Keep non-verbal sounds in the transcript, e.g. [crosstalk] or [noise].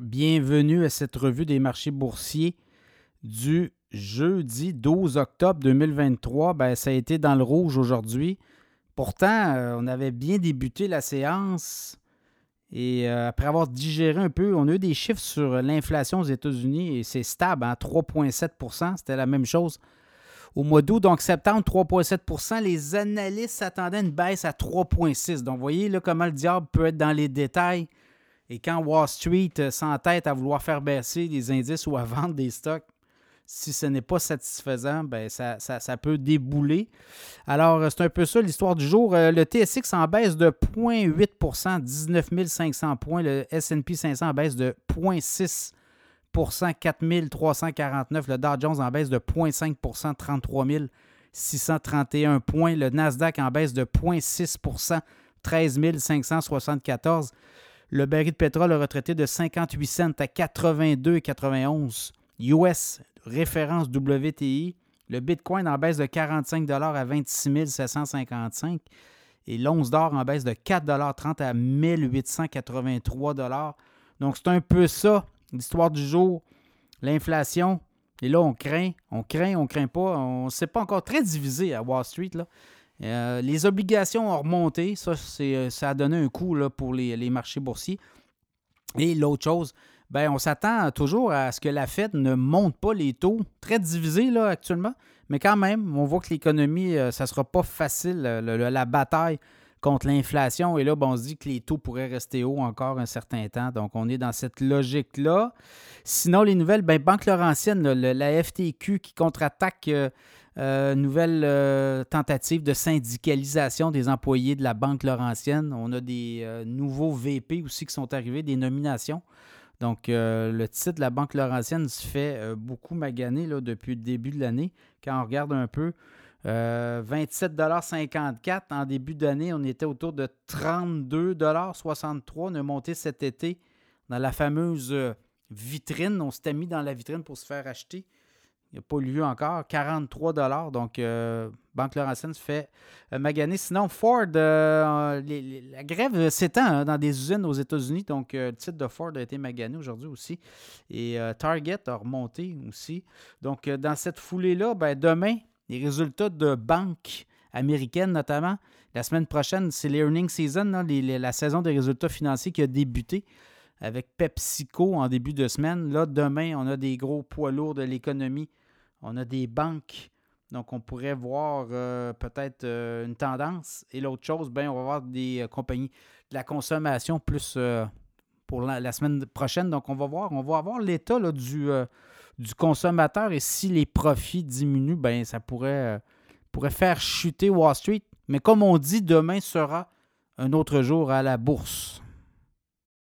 Bienvenue à cette revue des marchés boursiers du jeudi 12 octobre 2023. Ben, ça a été dans le rouge aujourd'hui. Pourtant, euh, on avait bien débuté la séance et euh, après avoir digéré un peu, on a eu des chiffres sur l'inflation aux États-Unis et c'est stable, hein, 3,7 C'était la même chose au mois d'août. Donc, septembre, 3,7% Les analystes s'attendaient à une baisse à 3,6 Donc, vous voyez là, comment le diable peut être dans les détails. Et quand Wall Street euh, s'entête à vouloir faire baisser les indices ou à [laughs] vendre des stocks, si ce n'est pas satisfaisant, ben ça, ça, peut débouler. Alors, euh, c'est un peu ça l'histoire du jour. Euh, le TSX en baisse de 0,8% 19 500 points. Le SP 500 en baisse de 0,6% 4 349. Le Dow Jones en baisse de 0,5% 33 631 points. Le Nasdaq en baisse de 0,6% 13 574. Le baril de pétrole a retraité de 58 cents à 82,91. US, référence WTI. Le Bitcoin en baisse de 45 à 26 755. Et l'once d'or en baisse de 4,30 à 1883 Donc, c'est un peu ça, l'histoire du jour. L'inflation. Et là, on craint, on craint, on craint pas. On ne sait pas encore très divisé à Wall Street. Là. Euh, les obligations ont remonté. Ça, euh, ça a donné un coup pour les, marchés boursiers. Et l'autre chose, ben, on s'attend toujours à ce que la Fed ne monte pas les taux. Très divisé là, actuellement. Mais quand même, on voit que l'économie, euh, ça ne sera pas facile, la bataille contre l'inflation. Et là, on se dit que les taux pourraient rester hauts encore un certain temps. Donc, on est dans cette logique-là. Sinon, les nouvelles, ben, Banque Laurentienne, la FTQ qui contre-attaque euh, nouvelle euh, tentative de syndicalisation des employés de la Banque Laurentienne. On a des euh, nouveaux VP aussi qui sont arrivés, des nominations. Donc, le titre de la Banque Laurentienne se fait beaucoup maganer depuis le début de l'année. Quand on regarde un peu, 27,54 en début d'année, on était autour de 32,63. On a monté cet été dans la fameuse vitrine. On s'était mis dans la vitrine pour se faire acheter. Il n'y a pas lieu encore. 43 Donc, euh, Banque Laurentienne se fait euh, maganer. Sinon, Ford, euh, la grève s'étend hein, dans des usines aux États-Unis. Donc, le titre de Ford a été magané aujourd'hui aussi. Et Target a remonté aussi. Donc, dans cette foulée-là, ben, demain, les résultats de banques américaines notamment. La semaine prochaine, c'est l'earning season, la saison des résultats financiers qui a débuté avec PepsiCo en début de semaine. Là, demain, on a des gros poids lourds de l'économie on a des banques. Donc, on pourrait voir euh, peut-être euh, une tendance. Et l'autre chose, ben, on va voir des euh, compagnies de la consommation plus pour la, semaine prochaine. Donc, on va voir, on va avoir l'état du, du consommateur et si les profits diminuent, ben, ça pourrait, pourrait faire chuter Wall Street. Mais comme on dit, demain sera un autre jour à la bourse.